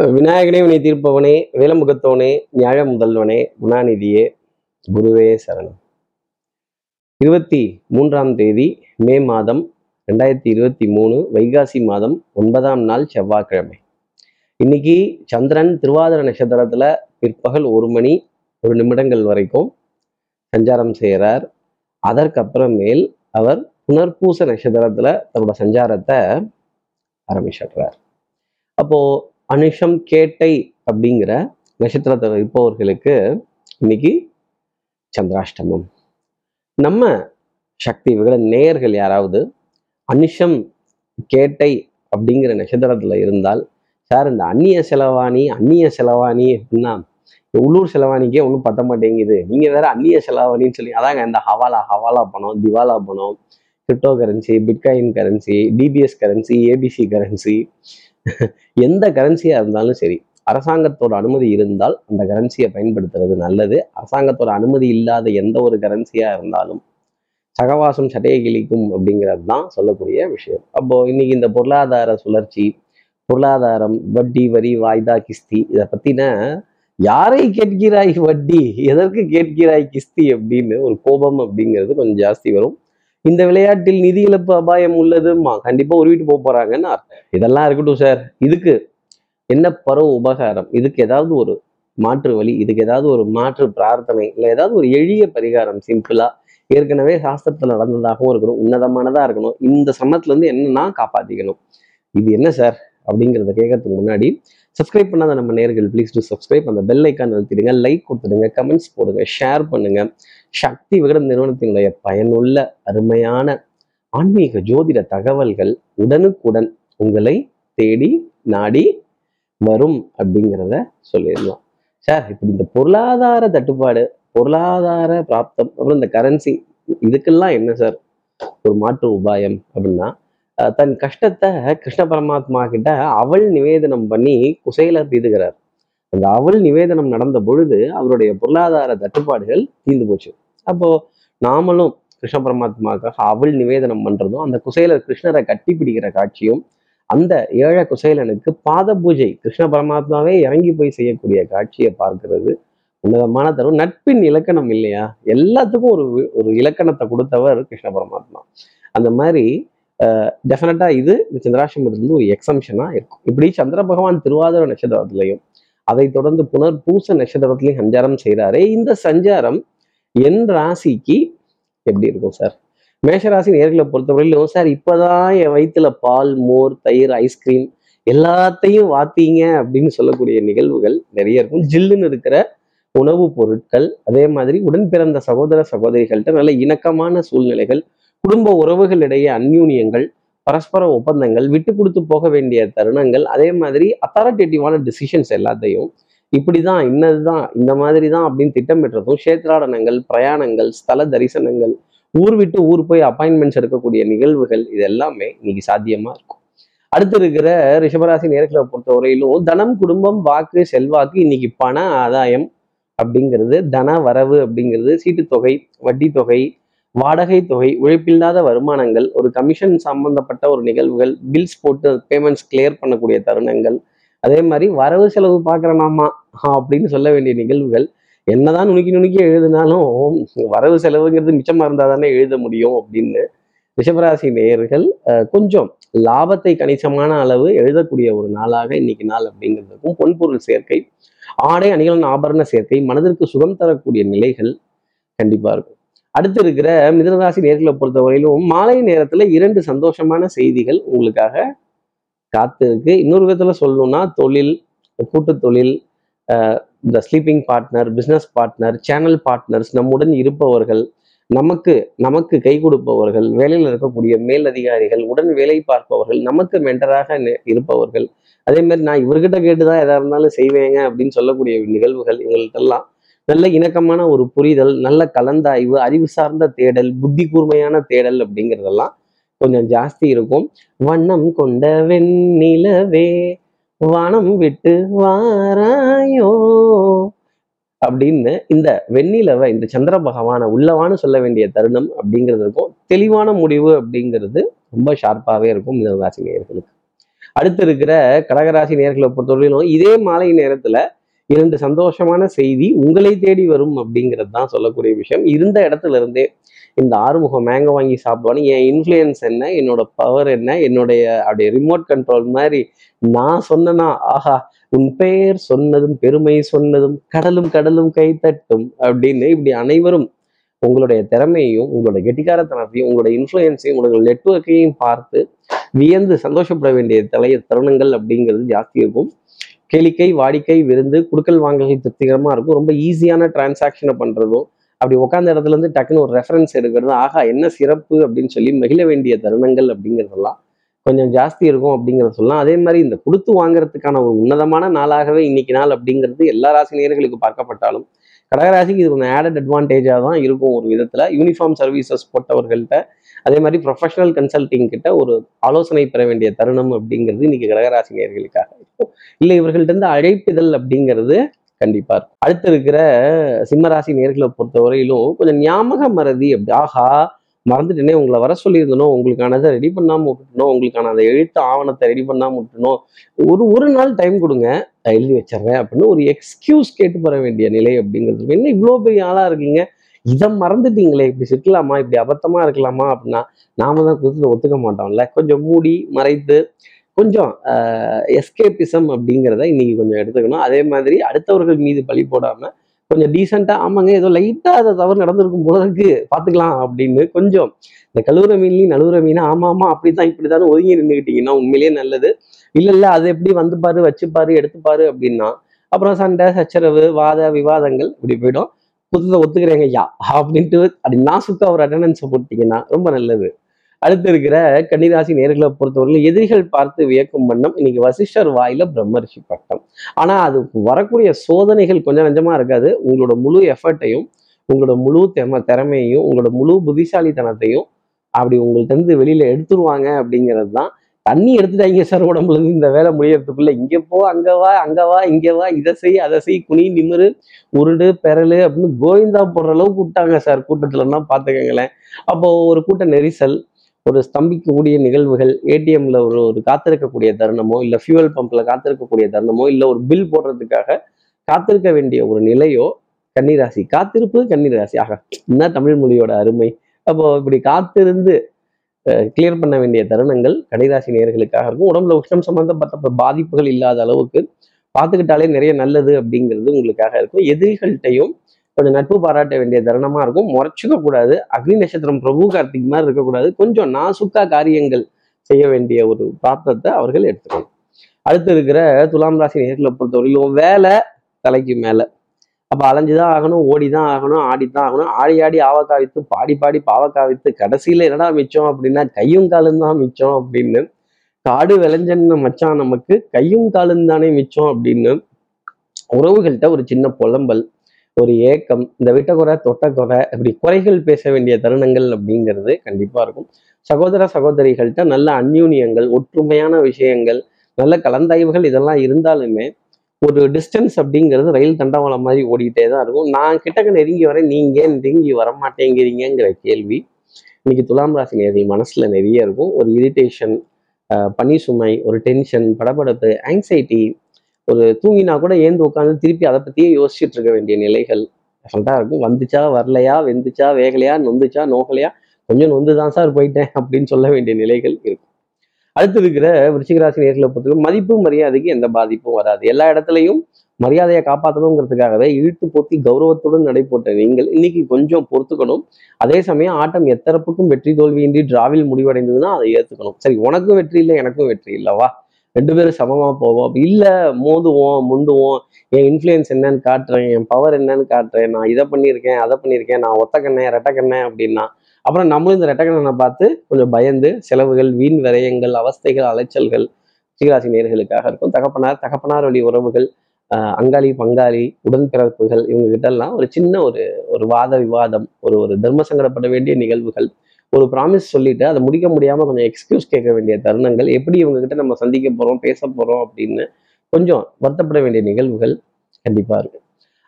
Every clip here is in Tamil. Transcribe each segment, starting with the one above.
விநாயகனே உனி தீர்ப்பவனே வேலமுகத்தோனே நியாய முதல்வனே குணாநிதியே குருவே சரணம். இருபத்தி மூன்றாம் தேதி மே மாதம் ரெண்டாயிரத்தி இருபத்தி மூணு வைகாசி மாதம் ஒன்பதாம் நாள் செவ்வாய்க்கிழமை. இன்னைக்கு சந்திரன் திருவாதிர நட்சத்திரத்துல பிற்பகல் ஒரு மணி ஒரு நிமிடங்கள் வரைக்கும் சஞ்சாரம் செய்கிறார் அதற்கப்புறமேல் அவர் புனர்பூச நட்சத்திரத்துல தன்னோட சஞ்சாரத்தை ஆரம்பிச்சிடுறார். அப்போ அனுஷம் கேட்டை அப்படிங்கிற நட்சத்திரத்தில் இருப்பவர்களுக்கு இன்னைக்கு சந்திராஷ்டமம். நம்ம சக்தி விகட நேயர்கள் யாராவது அனுஷம் கேட்டை அப்படிங்கிற நட்சத்திரத்தில் இருந்தால் சார் இந்த அந்நிய செலவாணி அந்நிய செலவாணி அப்படின்னா உள்ளூர் செலவாணிக்கே ஒன்றும் பத்த மாட்டேங்குது. நீங்கள் வேற அந்நிய செலவாணின்னு சொல்லி அதாங்க இந்த ஹவாலா ஹவாலா பணம் திவாலா பணம் crypto currency bitcoin currency DPS currency ABC currency எந்த கரன்சியா இருந்தாலும் சரி அரசாங்கத்தோட அனுமதி இருந்தால் அந்த கரன்சியை பயன்படுத்துறது நல்லது. அரசாங்கத்தோட அனுமதி இல்லாத எந்த ஒரு கரன்சியா இருந்தாலும் சகவாசம் சட்டையை கிழிக்கும் அப்படிங்கிறது தான் சொல்லக்கூடிய விஷயம். அப்போ இன்னைக்கு இந்த பொருளாதார சுழற்சி பொருளாதாரம் வட்டி வரி வாய்தா கிஸ்தி இதை பத்தின யாரை கேட்கிறாய் வட்டி? எதற்கு கேட்கிறாய் கிஸ்தி அப்படின்னு ஒரு கோபம் அப்படிங்கிறது கொஞ்சம் ஜாஸ்தி வரும். இந்த விளையாட்டில் நிதி இழப்பு அபாயம் உள்ளதுமா கண்டிப்பா உருவிட்டு போக போறாங்கன்னு இதெல்லாம் இருக்கட்டும் சார் இதுக்கு என்ன பரவ உபகாரம்? இதுக்கு ஏதாவது ஒரு மாற்று வழி இதுக்கு ஏதாவது ஒரு மாற்று பிரார்த்தனை இல்லை ஏதாவது ஒரு எளிய பரிகாரம் சிம்பிளா ஏற்கனவே சாஸ்திரத்துல நடந்ததாகவும் இருக்கணும் உன்னதமானதா இருக்கணும். இந்த சமத்துல இருந்து என்னன்னா காப்பாத்திக்கணும். இது என்ன சார் அப்படிங்கிறத கேட்கறதுக்கு முன்னாடி சப்ஸ்கிரைப் பண்ணாத நம்ம நேர்கள் ப்ளீஸ் டு சப்ஸ்கிரைப் அந்த பெல் ஐக்கான் அழுத்திடுங்க லைக் கொடுத்துடுங்க கமெண்ட்ஸ் போடுங்க ஷேர் பண்ணுங்க. சக்தி விகடன் நிறுவனத்தினுடைய பயனுள்ள அருமையான ஆன்மீக ஜோதிட தகவல்கள் உடனுக்குடன் உங்களை தேடி நாடி வரும் அப்படிங்கிறத சொல்லிடலாம். சார் இப்படி இந்த பொருளாதார தட்டுப்பாடு பொருளாதார பிராப்தம் அப்புறம் இந்த கரன்சி இதுக்கெல்லாம் என்ன சார்? ஒரு மாற்று உபாயம் அப்படின்னா தன் கஷ்டத்தை கிருஷ்ண பரமாத்மா கிட்ட அவள் நிவேதனம் பண்ணி குசைல தீதுகிறார் அந்த அவள் நிவேதனம் நடந்த பொழுது அவருடைய பொருளாதார தட்டுப்பாடுகள் தீர்ந்து போச்சு. அப்போ நாமளும் கிருஷ்ண பரமாத்மாக்காக அவள் நிவேதனம் பண்றதும் அந்த குசேலர் கிருஷ்ணரை கட்டி பிடிக்கிற காட்சியும் அந்த ஏழை குசேலனுக்கு பாத பூஜை கிருஷ்ண பரமாத்மாவே இறங்கி போய் செய்யக்கூடிய காட்சியை பார்க்கிறது. உன்னதமான தரும். நட்பின் இலக்கணம் இல்லையா? எல்லாத்துக்கும் ஒரு ஒரு இலக்கணத்தை கொடுத்தவர் கிருஷ்ண பரமாத்மா. அந்த மாதிரி டெஃபினட்டா இது இந்த சந்திராசிரமத்திலிருந்து ஒரு எக்ஸம்ஷனா இருக்கும். இப்படி சந்திர பகவான் திருவாதிர நட்சத்திரத்திலையும் அதை தொடர்ந்து புனர் பூச நட்சத்திரத்திலையும் சஞ்சாரம் செய்கிறாரே இந்த சஞ்சாரம் என் ராசிக்கு எப்படி இருக்கும் சார் மேஷராசி நேர்களை பொறுத்தவரையிலும் சார் இப்பதான் என் வயிற்றுல பால் மோர் தயிர் ஐஸ்கிரீம் எல்லாத்தையும் வாத்தீங்க அப்படின்னு சொல்லக்கூடிய நிகழ்வுகள் நிறைய இருக்கும். ஜில்லுன்னு இருக்கிற உணவுப் பொருட்கள் அதே மாதிரி உடன் பிறந்த சகோதர சகோதரிகள்கிட்ட நல்ல இணக்கமான சூழ்நிலைகள் குடும்ப உறவுகளிடையே அந்யூனியங்கள் பரஸ்பர ஒப்பந்தங்கள் விட்டு கொடுத்து போக வேண்டிய தருணங்கள் அதே மாதிரி அத்தாரிட்டேட்டிவான டிசிஷன்ஸ் எல்லாத்தையும் இப்படிதான் இன்னதுதான் இந்த மாதிரி தான் அப்படின்னு திட்டமிட்டுறதும் சேத்ராடனங்கள் பிரயாணங்கள் ஸ்தல தரிசனங்கள் ஊர் விட்டு ஊர் போய் அப்பாயின்மெண்ட்ஸ் எடுக்கக்கூடிய நிகழ்வுகள் இது எல்லாமே இன்னைக்கு சாத்தியமா இருக்கும். அடுத்து இருக்கிற ரிஷபராசி நேர்களை பொறுத்தவரையிலும் தனம் குடும்பம் வாக்கு செல்வாக்கு இன்னைக்கு பண ஆதாயம் அப்படிங்கிறது தன வரவு அப்படிங்கிறது சீட்டு தொகை வட்டி தொகை வாடகை தொகை உழைப்பில்லாத வருமானங்கள் ஒரு கமிஷன் சம்பந்தப்பட்ட ஒரு நிகழ்வுகள் பில்ஸ் போட்டு பேமெண்ட்ஸ் கிளியர் பண்ணக்கூடிய தருணங்கள் அதே மாதிரி வரவு செலவு பார்க்குறனாமா அப்படின்னு சொல்ல வேண்டிய நிகழ்வுகள் என்னதான் நுணுக்கி நுணுக்கி எழுதினாலும் வரவு செலவுங்கிறது மிச்சமா இருந்தா தானே எழுத முடியும் அப்படின்னு ரிஷபராசி நேயர்கள் கொஞ்சம் லாபத்தை கணிசமான அளவு எழுதக்கூடிய ஒரு நாளாக இன்னைக்கு நாள் அப்படிங்கிறதுக்கும் பொன்பொருள் சேர்க்கை ஆடை அணிகளின் ஆபரண சேர்க்கை மனதிற்கு சுகம் தரக்கூடிய நிலைகள் கண்டிப்பா இருக்கும். அடுத்து இருக்கிற மிதனராசி நேர்களை பொறுத்தவரையிலும் மாலை நேரத்துல இரண்டு சந்தோஷமான செய்திகள் உங்களுக்காக காத்து இருக்கு இன்னொரு விதத்துல சொல்லணும்னா தொழில் கூட்டு தொழில் இந்த sleeping partner business partner channel partners நம்முடன் இருப்பவர்கள் நமக்கு நமக்கு கை கொடுப்பவர்கள் வேலையில் இருக்கக்கூடிய மேல் அதிகாரிகள் உடன் வேலை பார்ப்பவர்கள் நமக்கு மென்டராக இருப்பவர்கள். அதே மாதிரி நான் இவர்கிட்ட கேட்டுதான் எதா இருந்தாலும் செய்வேங்க அப்படின்னு சொல்லக்கூடிய நிகழ்வுகள் எங்கள்கிட்டலாம் நல்ல இணக்கமான ஒரு புரிதல் நல்ல கலந்தாய்வு அறிவு சார்ந்த தேடல் புத்தி கூர்மையான தேடல் அப்படிங்கிறதெல்லாம் கொஞ்சம் ஜாஸ்தி இருக்கும். வண்ணம் கொண்ட வெண்ணிலவே வானம் விட்டு வாராயோ? அப்படின்னு இந்த வெண்ணிலவை இந்த சந்திர பகவானை உள்ளவான்னு சொல்ல வேண்டிய தருணம் அப்படிங்கிறது இருக்கும். தெளிவான முடிவு அப்படிங்கிறது ரொம்ப ஷார்ப்பாகவே இருக்கும் இந்த ராசி அடுத்து இருக்கிற கடகராசி நேர்களை பொறுத்தவரையிலும் இதே மாலை நேரத்துல இரண்டு சந்தோஷமான செய்தி உங்களை தேடி வரும் அப்படிங்கிறது தான் சொல்லக்கூடிய விஷயம். இருந்த இடத்துல இருந்தே இந்த ஆறுமுகம் மேங்க வாங்கி சாப்பிடுவான்னு என் இன்ஃப்ளூயன்ஸ் என்ன என்னோட பவர் என்ன என்னுடைய அப்படியே ரிமோட் கண்ட்ரோல் மாதிரி நான் சொன்னனா ஆஹா உன் பெயர் சொன்னதும் பெருமை சொன்னதும் கடலும் கடலும் கைத்தட்டும் அப்படின்னு இப்படி அனைவரும் உங்களுடைய திறமையையும் உங்களோட கெட்டிக்காரத்தனத்தையும் உங்களோட இன்ஃப்ளூயன்ஸையும் உங்களோட நெட்ஒர்க்கையும் பார்த்து வியந்து சந்தோஷப்பட வேண்டிய தலைய தருணங்கள் அப்படிங்கிறது ஜாஸ்தி இருக்கும். கேளிக்கை வாடிக்கை விருந்து குடுக்கல் வாங்கல் திருப்திகரமாக இருக்கும். ரொம்ப ஈஸியான டிரான்சாக்ஷனை பண்றதும் அப்படி உட்காந்த இடத்துல இருந்து டக்குன்னு ஒரு ரெஃபரன்ஸ் எடுக்கிறது ஆகா என்ன சிறப்பு? அப்படின்னு சொல்லி மகிழ வேண்டிய தருணங்கள் அப்படிங்கிறதெல்லாம் கொஞ்சம் ஜாஸ்தி இருக்கும் அப்படிங்கிறத சொல்லலாம். அதே மாதிரி இந்த கொடுத்து வாங்குறதுக்கான ஒரு உன்னதமான நாளாகவே இன்னைக்கு நாள் அப்படிங்கிறது எல்லா ராசி நேர்களுக்கு பார்க்கப்பட்டாலும் கடகராசிக்கு இது கொஞ்சம் ஆடட் அட்வான்டேஜாக தான் இருக்கும் ஒரு விதத்தில். யூனிஃபார்ம் சர்வீசஸ் போட்டவர்கள்ட்ட அதே மாதிரி ப்ரொஃபஷனல் கன்சல்டிங் கிட்ட ஒரு ஆலோசனை பெற வேண்டிய தருணம் அப்படிங்கிறது இன்னைக்கு கடகராசி நேர்களுக்காக இருக்கும். இல்லை இவர்கள்ட்ட இருந்து அழைப்பிதழ் அப்படிங்கிறது கண்டிப்பா இருக்கும். அடுத்து இருக்கிற சிம்மராசி நேர்களை பொறுத்தவரையிலும் கொஞ்சம் ஞாபக மறதி அப்படி. ஆஹா மறந்துட்டேனே உங்களை வர சொல்லியிருந்தனோ உங்களுக்கானதை ரெடி பண்ணாம விட்டுட்டணும் உங்களுக்கான அந்த எழுத்து ஆவணத்தை ரெடி பண்ணாம விட்டுணும் ஒரு ஒரு நாள் டைம் கொடுங்க நான் எழுதி வச்சிடுறேன் அப்படின்னு ஒரு எக்ஸ்கியூஸ் கேட்டு பெற வேண்டிய நிலை அப்படிங்கிறது என்ன இவ்வளோ பெரிய ஆளா இருக்கீங்க? இதை மறந்துட்டீங்களே இப்படி இருக்கலாமா இப்படி அபத்தமா இருக்கலாமா அப்படின்னா நாம தான் கொடுத்து ஒத்துக்க மாட்டோம்ல. கொஞ்சம் மூடி மறைத்து கொஞ்சம் எஸ்கேபிசம் அப்படிங்கிறத இன்னைக்கு கொஞ்சம் எடுத்துக்கணும். அதே மாதிரி அடுத்தவர்கள் மீது பழி போடாமல் கொஞ்சம் டீசெண்டாக ஆமாங்க ஏதோ லைட்டாக அதை தவறு நடந்திருக்கும் போல இருக்கு அப்படின்னு கொஞ்சம். இந்த கழுவுற மீன்லையும் நழுவுற மீனா ஆமா தான் இப்படி இப்படித்தான் ஒதுங்கி நின்றுக்கிட்டீங்கன்னா உண்மையிலேயே நல்லது. இல்லை இல்லை அது எப்படி வந்து பாரு வச்சுப்பாரு எடுத்துப்பாரு அப்படின்னா அப்புறம் சண்டை சச்சரவு வாத விவாதங்கள் இப்படி போயிடும். புதுதை ஒத்துக்கிறேங்க ஐயா அப்படின்ட்டு அப்படி நாசுக்கா ஒரு அட்டண்டன்ஸை போட்டீங்கன்னா ரொம்ப நல்லது. அடுத்து இருக்கிற கன்னிராசி நேர்களை பொறுத்தவரையிலும் எதிரிகள் பார்த்து வியக்கும் வண்ணம் இன்னைக்கு வசிஷ்டர் வாயில பிரம்மரிஷி பட்டம். ஆனா அது வரக்கூடிய சோதனைகள் கொஞ்சம் நஞ்சமா இருக்காது. உங்களோட முழு எஃபர்ட்டையும் உங்களோட முழு தெம திறமையையும் உங்களோட முழு புத்திசாலித்தனத்தையும் அப்படி உங்கள்கிட்ட இருந்து வெளியில எடுத்துருவாங்க அப்படிங்கிறது தான். தண்ணி எடுத்துட்டாங்க சார் உடம்புல இருந்து இந்த வேலை முடியறதுக்குள்ள. இங்க போ அங்க வா அங்க வா இங்க வா இதை செய் அதை செய் குனி நிமிரு உருடு பெறலு அப்படின்னு கோவிந்தா போடுற அளவுக்கு விட்டாங்க சார் கூட்டத்துலன்னா பாத்துக்கங்களேன். அப்போ ஒரு கூட்ட நெரிசல் ஒரு ஸ்தம்பிக்கக்கூடிய நிகழ்வுகள் ஏடிஎம்ல ஒரு ஒரு காத்திருக்கக்கூடிய தருணமோ இல்ல ஃபியூவல் பம்ப்ல காத்திருக்கக்கூடிய தருணமோ இல்லை ஒரு பில் போடுறதுக்காக காத்திருக்க வேண்டிய ஒரு நிலையோ கன்னிராசி. காத்திருப்பு கன்னிராசி. ஆக என்ன தமிழ் மொழியோட அருமை. அப்போ இப்படி காத்திருந்து கிளியர் பண்ண வேண்டிய தருணங்கள் கன்னிராசி நேர்களுக்காக இருக்கும். உடம்புல உஷ்ணம் சம்பந்தப்பட்ட பாதிப்புகள் இல்லாத அளவுக்கு பார்த்துக்கிட்டாலே நிறைய நல்லது அப்படிங்கிறது உங்களுக்காக இருக்கும். எதிரிகள்கிட்டையும் கொஞ்சம் நட்பு பாராட்ட வேண்டிய தருணமா இருக்கும். முறைச்சிக்க கூடாது. அக்னி நட்சத்திரம் பிரபு கார்த்திக் மாதிரி இருக்கக்கூடாது கொஞ்சம் நாசுக்கா காரியங்கள் செய்ய வேண்டிய ஒரு பிராப்தத்தை அவர்கள் எடுத்துக்கணும். அடுத்து இருக்கிற துலாம் ராசி நேர்களை பொறுத்தவரையிலும் வேலை தலைக்கு மேல. அப்ப அலைஞ்சுதான் ஆகணும் ஓடிதான் ஆகணும் ஆடித்தான் ஆகணும். ஆடி ஆடி ஆவக்கா வித்து பாடி பாடி பாவக்கா வித்து கடைசியில என்னடா மிச்சம் அப்படின்னா கையும் காலும் தான் மிச்சம் அப்படின்னு. காடு விளைஞ்சன்னு மச்சான் நமக்கு கையும் காலும் தானே மிச்சம் அப்படின்னு. உறவுகள்கிட்ட ஒரு சின்ன புலம்பல். ஒரு ஏக்கம் இந்த விட்டக்குறை தொட்டக்குறை இப்படி குறைகள் பேச வேண்டிய தருணங்கள் அப்படிங்கிறது கண்டிப்பாக இருக்கும். சகோதர சகோதரிகள்கிட்ட நல்ல அந்யூன்யங்கள் ஒற்றுமையான விஷயங்கள் நல்ல கலந்தாய்வுகள் இதெல்லாம் இருந்தாலுமே ஒரு டிஸ்டன்ஸ் அப்படிங்கிறது ரயில் தண்டவாளம் மாதிரி ஓடிக்கிட்டே தான் இருக்கும். நான் கிட்டக்க நெருங்கி வரேன் நீங்கள் ஏன் நெருங்கி வரமாட்டேங்கிறீங்கிற கேள்வி இன்னைக்கு துலாம் ராசி நேர்கள் மனசில் நிறைய இருக்கும். ஒரு இரிட்டேஷன் பனி சுமை ஒரு டென்ஷன் படபடப்பு ஆங்ஸைட்டி ஒரு தூங்கினா கூட ஏந்து உட்காந்து திருப்பி அதை பத்தியே யோசிச்சுட்டு இருக்க வேண்டிய நிலைகள். டெஃபரெண்டா இருக்கும். வந்துச்சா வரலையா வெந்துச்சா வேகலையா நொந்துச்சா நோகலையா? கொஞ்சம் நொந்து தான் சார் போயிட்டேன் அப்படின்னு சொல்ல வேண்டிய நிலைகள் இருக்கும். அடுத்து இருக்கிற விருச்சிகராசி நேர்களை பொறுத்தவரைக்கும் மதிப்பு மரியாதைக்கு எந்த பாதிப்பும் வராது. எல்லா இடத்துலையும் மரியாதையை காப்பாற்றணுங்கிறதுக்காகவே இழுத்து போத்தி கௌரவத்துடன் நடைபோட்ட நீங்கள் இன்னைக்கு கொஞ்சம் பொறுத்துக்கணும். அதே சமயம் ஆட்டம் எத்தரப்புக்கும் வெற்றி தோல்வியின்றி டிராவில் முடிவடைந்ததுன்னா அதை ஏத்துக்கணும். சரி உனக்கும் வெற்றி இல்லை எனக்கும் வெற்றி இல்லவா? ரெண்டு பேரும் சமமாக போவோம். இல்லை மோதுவோம் முண்டுவோம். என் இன்ஃப்ளூயன்ஸ் என்னன்னு காட்டுறேன் என் பவர் என்னன்னு காட்டுறேன் நான் இதை பண்ணியிருக்கேன் அதை பண்ணியிருக்கேன் நான் ஒத்த கண்ணேன் ரெட்ட கண்ணேன் அப்படின்னா அப்புறம் நம்மளும் இந்த ரெட்டக்கண்ணனை பார்த்து கொஞ்சம் பயந்து செலவுகள் வீண் விரயங்கள் அவஸ்தைகள் அலைச்சல்கள் சிகராசி நேர்களுக்காக இருக்கும். தகப்பனார் தகப்பனார் வழி உறவுகள் அங்காளி பங்காளி உடன்பிறப்புகள் இவங்க கிட்ட ஒரு சின்ன ஒரு ஒரு வாத விவாதம் ஒரு ஒரு தர்ம சங்கடப்பட வேண்டிய நிகழ்வுகள் ஒரு ப்ராமிஸ் சொல்லிட்டு அதை முடிக்க முடியாம கொஞ்சம் எக்ஸ்கியூஸ் கேட்க வேண்டிய தருணங்கள் எப்படி இவங்ககிட்ட நம்ம சந்திக்க போறோம் பேச போறோம் அப்படின்னு கொஞ்சம் வருத்தப்பட வேண்டிய நிகழ்வுகள் கண்டிப்பா இருக்கு.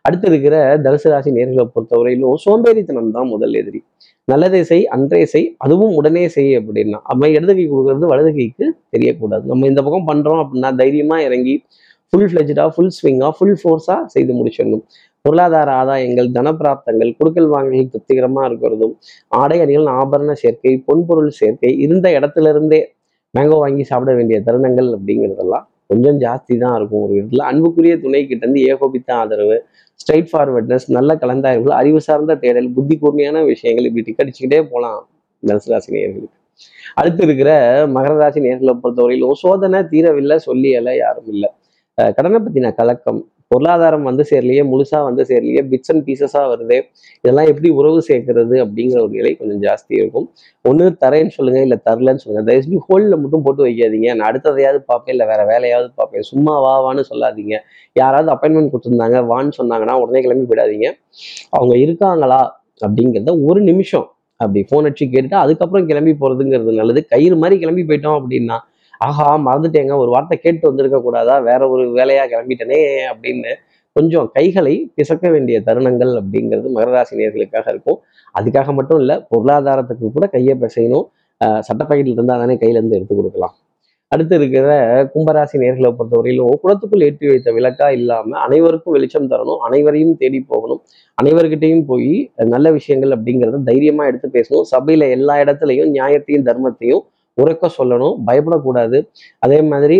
அடுத்து இருக்கிற தனுசு ராசி நேர்களை பொறுத்தவரையிலும் சோம்பேறித்தனம் தான் முதல் எதிரி. நல்லதை செய் அன்றே செய் அதுவும் உடனே செய் அப்படின்னா நம்ம இடது கை கொடுக்கறது வலது கைக்கு தெரியக்கூடாது. நம்ம இந்த பக்கம் பண்றோம் அப்படின்னா தைரியமா இறங்கி ஃபுல் ஃபிளெஜா ஃபுல் ஸ்விங்கா ஃபுல் ஃபோர்ஸா செய்து முடிச்சிடணும். பொருளாதார ஆதாயங்கள் தனப்பிராப்தங்கள் குடுக்கல் வாங்கல் திருப்திகரமாக இருக்கிறதும் ஆடை அணிகள் ஆபரண சேர்க்கை பொன்பொருள் சேர்க்கை இருந்த இடத்துல இருந்தே மேங்கோ வாங்கி சாப்பிட வேண்டிய தருணங்கள் அப்படிங்கிறதெல்லாம் கொஞ்சம் ஜாஸ்தி தான் இருக்கும் ஒரு விதத்தில். அன்புக்குரிய துணை கிட்ட இருந்து ஏகோபித்த ஆதரவு ஸ்ட்ரைட் ஃபார்வர்ட்னஸ் நல்ல கலந்தாய்வுகள் அறிவு சார்ந்த தேடல் புத்தி கூர்மையான விஷயங்கள் இப்படி டிக்கடிச்சுக்கிட்டே போகலாம் தனுசு ராசி நேர்களுக்கு அடுத்து இருக்கிற மகர ராசி நேர்களை பொறுத்தவரையிலும் சோதனை தீரவில்லை சொல்லியலை யாரும் இல்லை. கடனை பத்தின கலக்கம் பொருளாதாரம் வந்து சேரலையே முழுசா வந்து சேரலையே பிட்ஸ் அண்ட் பீசஸா வருது இதெல்லாம் எப்படி உறவு சேர்க்கறது அப்படிங்கிற ஒரு நிலை கொஞ்சம் ஜாஸ்தி இருக்கும். ஒன்று தரேன்னு சொல்லுங்க இல்லை தரலன்னு சொல்லுங்க. தயவுசெய்து ஹோல்டில் மட்டும் போட்டு வைக்காதீங்க. நான் அடுத்ததையாவது பார்ப்பேன் இல்லை வேற வேலையாவது பார்ப்பேன். சும்மா வா வான்னு சொல்லாதீங்க. யாராவது அப்பாயின்மெண்ட் கொடுத்துருந்தாங்க வான்னு சொன்னாங்கன்னா உடனே கிளம்பி போயிடாதீங்க. அவங்க இருக்காங்களா அப்படிங்கிறத ஒரு நிமிஷம் அப்படி ஃபோன் அடிச்சு கேட்டுட்டு அதுக்கப்புறம் கிளம்பி போறதுங்கிறது நல்லது. கயிறு மாதிரி கிளம்பி போயிட்டோம் அப்படின்னா ஆஹா மறந்துட்டேங்க. ஒரு வார்த்தை கேட்டு வந்திருக்க கூடாதா? வேற ஒரு வேலையா கிளம்பிட்டனே அப்படின்னு கொஞ்சம் கைகளை பிசக்க வேண்டிய தருணங்கள் அப்படிங்கிறது மகராசி நேர்களுக்காக இருக்கும். அதுக்காக மட்டும் இல்லை பொருளாதாரத்துக்கு கூட கையை பிசையணும். ஆஹ் சட்ட பாக்கெட்டில் இருந்தால் தானே கையில இருந்து எடுத்து கொடுக்கலாம். அடுத்து இருக்கிற கும்பராசி நேர்களை பொறுத்தவரையிலும் குளத்துக்குள் ஏற்றி வைத்த விளக்கா இல்லாம அனைவருக்கும் வெளிச்சம் தரணும். அனைவரையும் தேடி போகணும். அனைவர்கிட்டையும் போய் நல்ல விஷயங்கள் அப்படிங்கிறத தைரியமா எடுத்து பேசணும். சபையில எல்லா இடத்துலையும் நியாயத்தையும் தர்மத்தையும் உரைக்க சொல்லணும் பயப்படக்கூடாது. அதே மாதிரி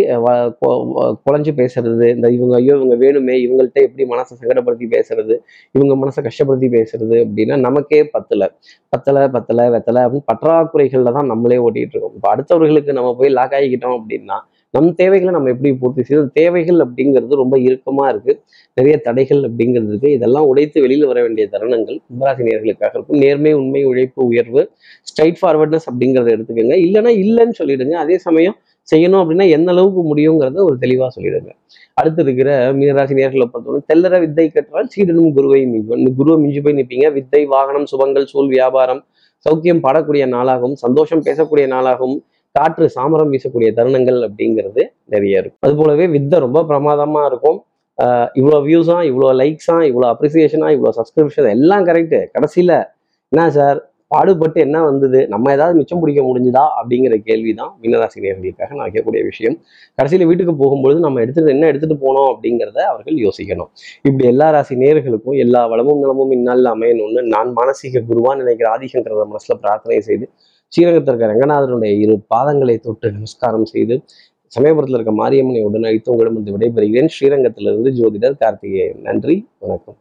குழஞ்சு பேசுறது இந்த இவங்க ஐயோ இவங்க வேணுமே இவங்கள்ட்ட எப்படி மனசை சங்கடப்படுத்தி பேசுறது இவங்க மனசை கஷ்டப்படுத்தி பேசுறது அப்படின்னா நமக்கே பத்தல. பத்தல பத்தல வெத்தலை அப்படின்னு பற்றாக்குறைகளில் தான் நம்மளே ஓட்டிகிட்டு இருக்கோம். இப்போ அடுத்தவர்களுக்கு நம்ம போய் லாக் ஆகிக்கிட்டோம் அப்படின்னா நம் தேவைகளை நம்ம எப்படி பூர்த்தி செய்யும் தேவைகள் அப்படிங்கிறது ரொம்ப இறுக்கமாக இருக்கு. நிறைய தடைகள் அப்படிங்கிறது இருக்கு. இதெல்லாம் உடைத்து வெளியில் வர வேண்டிய தருணங்கள் கும்பராசி நேர்களுக்காக இருக்கும். நேர்மை உண்மை உழைப்பு உயர்வு ஸ்ட்ரைட் ஃபார்வர்ட்னஸ் அப்படிங்கிறத எடுத்துக்கோங்க. இல்லைன்னா இல்லைன்னு சொல்லிடுங்க. அதே சமயம் செய்யணும் அப்படின்னா எந்த அளவுக்கு முடியுங்கிறத ஒரு தெளிவா சொல்லிடுங்க. அடுத்து இருக்கிற மீனராசி நேர்களை பொறுத்தவரை தெல்லற வித்தை கற்றால் சீடனும் குருவை மிஞ்சுவன். குருவை மிஞ்சு போய் நிற்பீங்க வித்தை வாகனம் சுபங்கள் சூழ் வியாபாரம் சௌக்கியம் பாடக்கூடிய நாளாகவும் சந்தோஷம் பேசக்கூடிய நாளாகவும் காற்று சாமரம் வீசக்கூடிய தருணங்கள் அப்படிங்கிறது நிறைய இருக்கும். அது போலவே வித்தை ரொம்ப பிரமாதமா இருக்கும். ஆஹ் இவ்வளோ வியூஸா இவ்வளோ லைக்ஸா இவ்வளோ அப்ரிசியேஷனா இவ்வளோ சப்ஸ்கிரிப்ஷன் எல்லாம் கரெக்டு கடைசியில என்ன சார்? பாடுபட்டு என்ன வந்தது? நம்ம ஏதாவது மிச்சம் பிடிக்க முடிஞ்சுதா? அப்படிங்கிற கேள்வி தான் மீனராசினியர்களுக்காக நான் கேட்கக்கூடிய விஷயம். கடைசியில் வீட்டுக்கு போகும்பொழுது நம்ம எடுத்துட்டு என்ன எடுத்துட்டு போனோம் அப்படிங்கிறத அவர்கள் யோசிக்கணும். இப்படி எல்லா ராசி நேர்களுக்கும் எல்லா வளமும் நலமும் இந்நாளில் அமையணும்னு நான் மானசீக குருவா நினைக்கிற ஆதிசங்கர மனசுல பிரார்த்தனை செய்து ஸ்ரீரங்கத்தில் இருக்க ரங்கநாதனுடைய இரு பாதங்களை தொட்டு நமஸ்காரம் செய்து சமயபுரத்தில் இருக்க மாரியம்மனை உடனழைத்து உங்களிடம் வந்து விடைபெறுகிறேன். ஸ்ரீரங்கத்திலிருந்து ஜோதிடர் கார்த்திகேயன். நன்றி வணக்கம்.